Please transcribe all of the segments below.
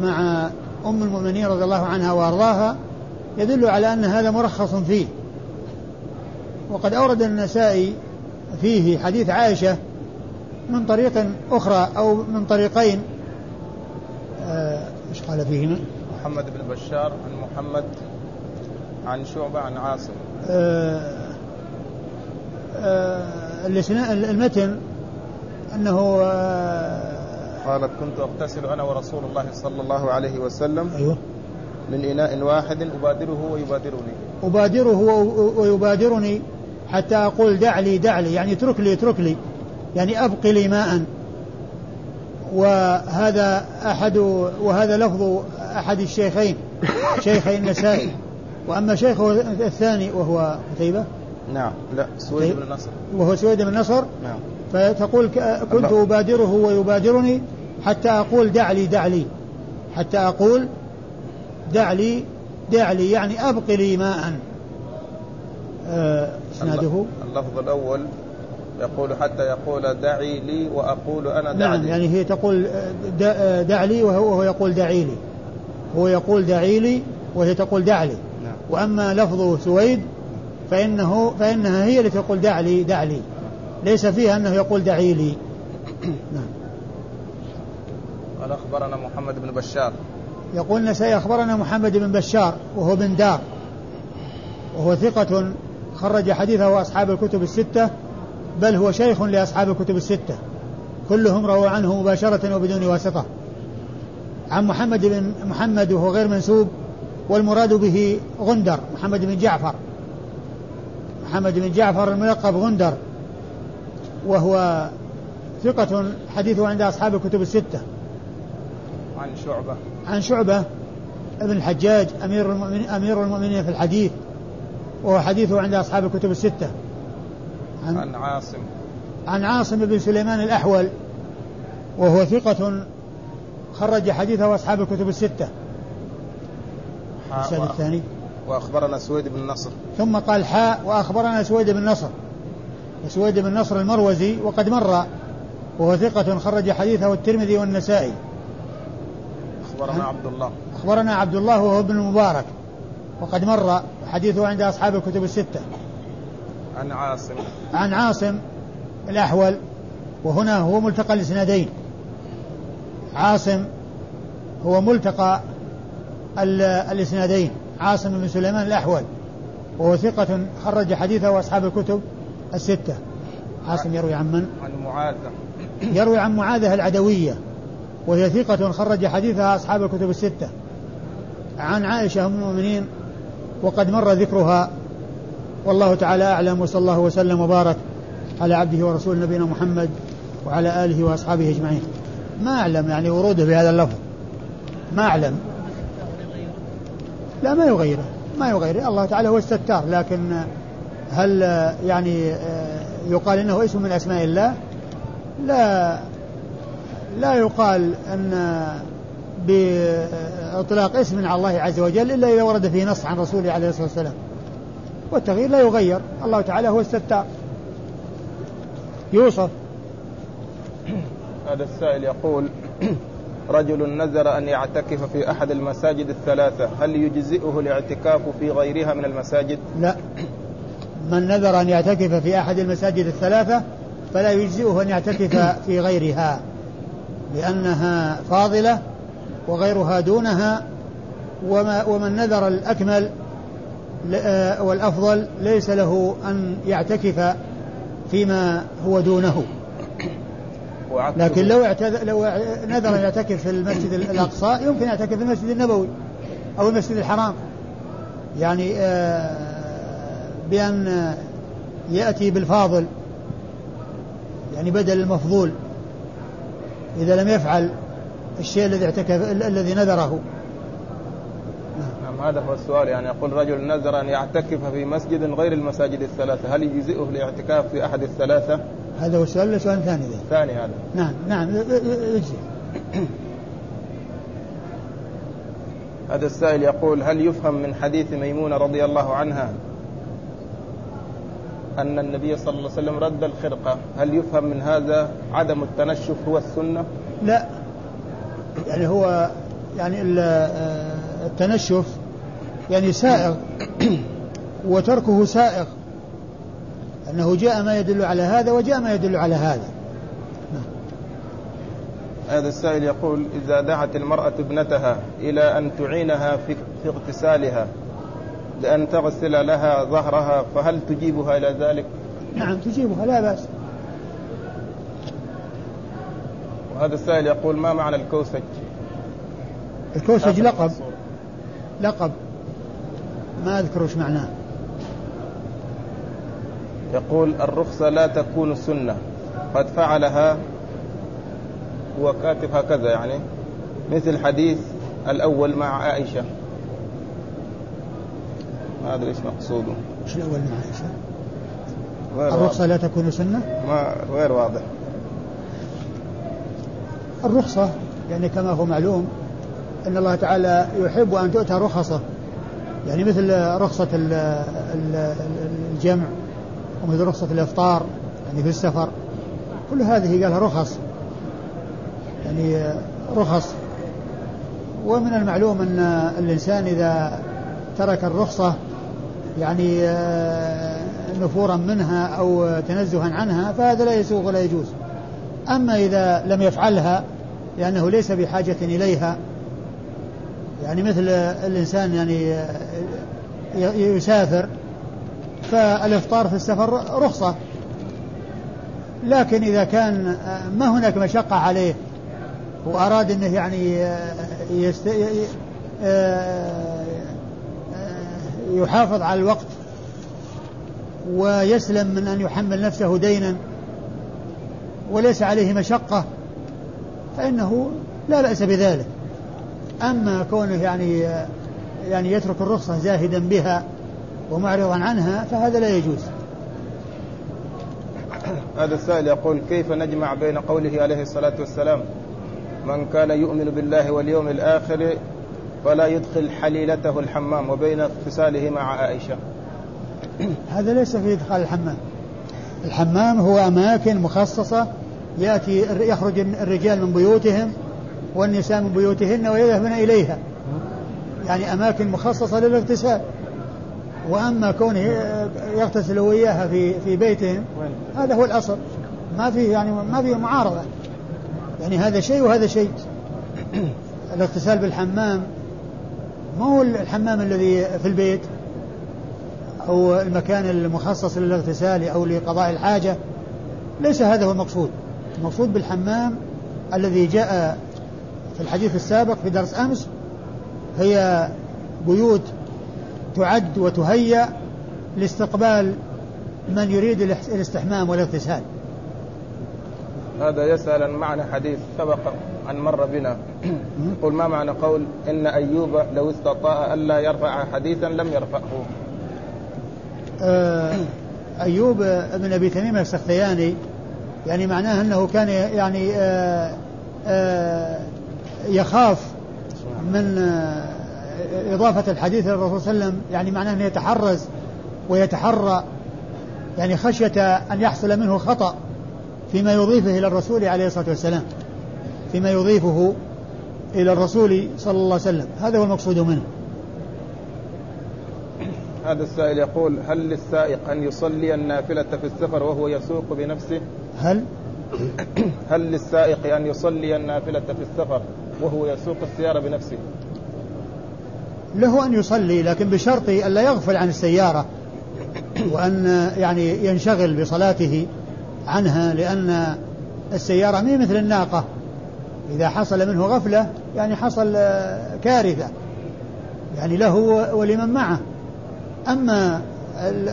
مع أم المؤمنين رضي الله عنها وأرضاها يدل على أن هذا مرخص فيه. وقد أورد النسائي فيه حديث عائشة من طريق أخرى أو من طريقين. آه، إيش قال فيهما؟ محمد بن بشار عن محمد عن شعبة عن عاصم. آه آه المتن أنه آه قالت كنت أغتسل أنا ورسول الله صلى الله عليه وسلم أيوه. من إناء واحد أبادره ويبادرني. أبادره ويبادرني حتى أقول دع لي دع لي يعني اترك لي اترك لي. يعني أبقي لي ماء. وهذا أحد وهذا لفظ أحد الشيخين شيخي النسائي. وأما شيخه الثاني وهو قتيبة. نعم لا سويد بن نصر. وهو سويد بن نصر. نعم. فتقول كنت أبادره ويبادرني حتى أقول دع لي دع لي حتى أقول دع لي دع لي يعني أبق لي ماء. آه، إسناده؟ اللفظ الأول يقول حتى يقول دعي لي وأقول أنا دع نعم يعني هي تقول دع لي وهو يقول دعي لي. هو يقول دعي لي وهي تقول دع لي نعم. وأما لفظ سويد فإنه فإنها هي التي تقول دع لي دع لي ليس فيها أنه يقول دعي لي. نعم. قال أخبرنا محمد بن بشار. يقول نسائي أخبرنا محمد بن بشار وهو بن دار. وهو ثقة خرج حديثه أصحاب الكتب الستة بل هو شيخ لأصحاب الكتب الستة. كلهم رووا عنه مباشرة وبدون واسطة. عن محمد بن محمد وهو غير منسوب والمراد به غندر محمد بن جعفر. محمد بن جعفر الملقب غندر. وهو ثقة حديثه عند أصحاب الكتب الستة. عن شعبة. عن شعبة ابن الحجاج أمير المؤمنين أمير المؤمنين في الحديث وهو حديثه عند أصحاب الكتب الستة. عن, عن عاصم. عن عاصم بن سليمان الأحول وهو ثقة خرج حديثه أصحاب الكتب الستة. السنة الثاني. وأخبرنا سويد بن نصر. ثم قال حاء وأخبرنا سويد بن نصر. سويد بن نصر المروزي وقد مر وهو ثقة خرج حديثه الترمذي والنسائي. أخبرنا عبد الله. أخبرنا عبد الله وهو ابن المبارك وقد مر حديثه عند أصحاب الكتب الستة. عن عاصم. عن عاصم الأحول. وهنا هو ملتقى الإسنادين. عاصم هو ملتقى الإسنادين. عاصم بن سليمان الأحول. وهو ثقة خرج حديثه أصحاب الكتب. الستة. عاصم يروي عن من؟ عن معاذة يروي عن معاذة العدوية وهي ثقة خرج حديثها أصحاب الكتب الستة. عن عائشة أم المؤمنين وقد مر ذكرها. والله تعالى أعلم وصلى الله وسلم وبارك على عبده ورسول نبينا محمد وعلى آله وأصحابه أجمعين. ما أعلم يعني وروده بهذا اللفظ. ما أعلم. لا ما يغيره. ما يغيره. الله تعالى هو الستار لكن هل يعني يقال إنه اسم من أسماء الله؟ لا لا يقال أن بإطلاق اسم على الله عز وجل إلا إذا ورد فيه نص عن رسوله عليه الصلاة والسلام. والتغيير لا يغير. الله تعالى هو الستار يوصف. هذا السائل يقول رجل نذر أن يعتكف في أحد المساجد الثلاثة هل يجزئه الاعتكاف في غيرها من المساجد؟ لا. من نذر أن يعتكف في أحد المساجد الثلاثة فلا يجزئه أن يعتكف في غيرها لأنها فاضلة وغيرها دونها وما ومن نذر الأكمل آه، والأفضل ليس له أن يعتكف فيما هو دونه. لكن لو اعتذ... لو نذر أن يعتكف في المسجد الأقصى يمكن يعتكف في المسجد النبوي أو المسجد الحرام. يعني آه، بأن يأتي بالفاضل يعني بدل المفضول إذا لم يفعل الشيء الذي اعتكف الذي نذره نعم هذا هو السؤال يعني يقول رجل نذر أن يعتكف في مسجد غير المساجد الثلاثة هل يجزئه الاعتكاف في أحد الثلاثة؟ هذا هو السؤال ولا سؤال ثاني ذا؟ ثاني هذا نعم نعم يجزي هذا السائل يقول هل يفهم من حديث ميمونة رضي الله عنها أن النبي صلى الله عليه وسلم رد الخرقة. هل يفهم من هذا عدم التنشف هو السنة؟ لا. يعني هو يعني التنشف يعني سائغ وتركه سائغ. أنه جاء ما يدل على هذا وجاء ما يدل على هذا. هذا السائل يقول إذا دعت المرأة ابنتها إلى أن تعينها في, اغتسالها لأن تغسل لها ظهرها فهل تجيبها إلى ذلك؟ نعم تجيبها لا بأس. وهذا السائل يقول ما معنى الكوسج؟ الكوسج لقب. لقب. ما أذكر وش معناه. يقول الرخصة لا تكون سنة. قد فعلها هو كاتب هكذا يعني. مثل حديث الأول مع عائشة. أدري إيش مقصوده إيش الأول مع عائشة الرخصة لا تكون سنة؟ ما غير واضح. الرخصة يعني كما هو معلوم أن الله تعالى يحب أن تؤتى رخصة. يعني مثل رخصة الجمع ومثل رخصة الإفطار يعني في السفر. كل هذه قالها رخص. يعني رخص. ومن المعلوم أن الإنسان إذا ترك الرخصة يعني آه، نفورا منها أو تنزها عنها فهذا لا يسوغ ولا يجوز أما إذا لم يفعلها لأنه ليس بحاجة إليها يعني مثل الإنسان يعني آه، يسافر فالإفطار في السفر رخصة لكن إذا كان آه، ما هناك مشقة عليه وأراد أنه يعني. يحافظ على الوقت ويسلم من أن يحمل نفسه دينا وليس عليه مشقة فإنه لا بأس بذلك. أما كونه يعني يعني يترك الرخصة زاهدا بها ومعرضا عنها فهذا لا يجوز. هذا السائل يقول كيف نجمع بين قوله عليه الصلاة والسلام من كان يؤمن بالله واليوم الآخر فلا يدخل حليلته الحمام وبين اغتساله مع عائشة. هذا ليس في إدخال الحمام. الحمام هو أماكن مخصصة يأتي يخرج الرجال من بيوتهم والنساء من بيوتهن ويذهبن إليها. يعني أماكن مخصصة للاغتسال. وأما كونه يغتسل وإياها في في بيتهم هذا هو الأصل. ما فيه يعني ما فيه معارضة. يعني هذا شيء وهذا شيء. الاغتسال بالحمام ما هو الحمام الذي في البيت؟ أو المكان المخصص للاغتسال أو لقضاء الحاجة؟ ليس هذا هو المقصود. المقصود بالحمام الذي جاء في الحديث السابق في درس أمس هي بيوت تعد وتهيأ لاستقبال من يريد الاستحمام والاغتسال. هذا يسأل عن معنى حديث سبق أن مر بنا. يقول ما معنى قول إن أيوب لو استطاع ألا يرفع حديثا لم يرفعه. آه، أيوب بن أبي تميم السختياني يعني معناه أنه كان يعني آه، آه، يخاف من إضافة الحديث إلى الرسول صلى الله عليه وسلم يعني معناه أنه يتحرز ويتحرى يعني خشية أن يحصل منه خطأ فيما يضيفه إلى الرسول عليه الصلاة والسلام. فيما يضيفه إلى الرسول صلى الله عليه وسلم. هذا هو المقصود منه. هذا السائل يقول هل للسائق أن يصلي النافلة في السفر وهو يسوق بنفسه؟ هل؟ هل للسائق أن يصلي النافلة في السفر وهو يسوق السيارة بنفسه؟ له أن يصلي لكن بشرط أن لا يغفل عن السيارة وأن يعني ينشغل بصلاته عنها لأن السيارة مي مثل الناقة. إذا حصل منه غفلة يعني حصل كارثة. يعني له ولمن معه. أما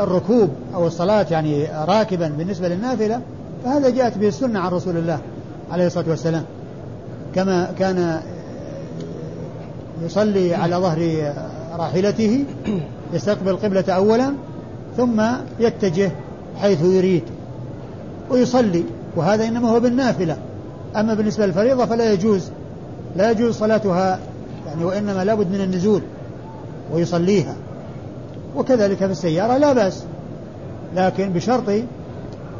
الركوب أو الصلاة يعني راكبا بالنسبة للنافلة فهذا جاءت به السنة عن رسول الله عليه الصلاة والسلام. كما كان يصلي على ظهر راحلته يستقبل القبلة أولا ثم يتجه حيث يريد ويصلي. وهذا إنما هو بالنافلة. أما بالنسبة للفريضة فلا يجوز لا يجوز صلاتها يعني وإنما لابد من النزول ويصليها وكذلك في السيارة لا بأس لكن بشرط أن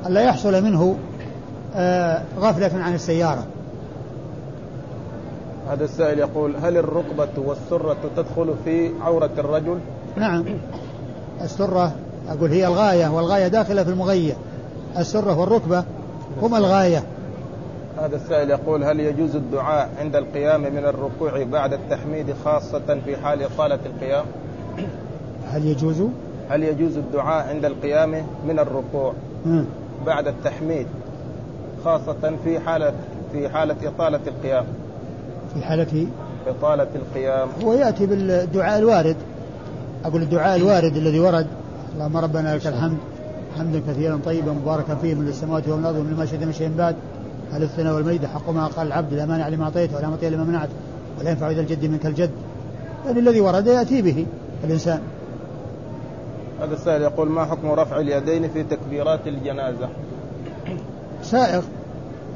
لا يحصل منه آه، غفلة عن السيارة. هذا السائل يقول هل الركبة والسرة تدخل في عورة الرجل؟ نعم. السرة أقول هي الغاية والغاية داخلة في المغية. السرة والركبة هما الغاية. هذا السائل يقول هل يجوز الدعاء عند القيام من الركوع بعد التحميد خاصة في حال إطالة القيام؟ هل يجوز؟ هل يجوز الدعاء عند القيام من الركوع بعد التحميد خاصة في حالة في حالة إطالة القيام؟ في حالة إطالة القيام. هو يأتي بالدعاء الوارد. أقول الدعاء الوارد الذي ورد. اللهم ربنا لك الحمد. حمدا كثيرا طيبا مباركا فيه من السماوات والأرض ومن ما شئت من شيء بعد هل الثناء والمجد حق ما قال العبد لا مانع لما اعطيت ولا مطيع لما منعت ولا ينفع ذا الجد منك الجد. يعني الذي ورد يأتي به الإنسان. هذا السائل يقول ما حكم رفع اليدين في تكبيرات الجنازة؟ سائغ.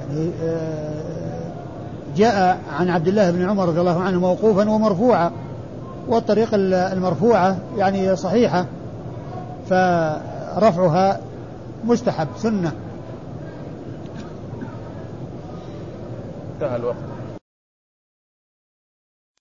يعني آه، جاء عن عبد الله بن عمر رضي الله عنه موقوفا ومرفوعا والطريق المرفوعة يعني صحيحة فرفعها مستحب سنة. انتهى الوقت.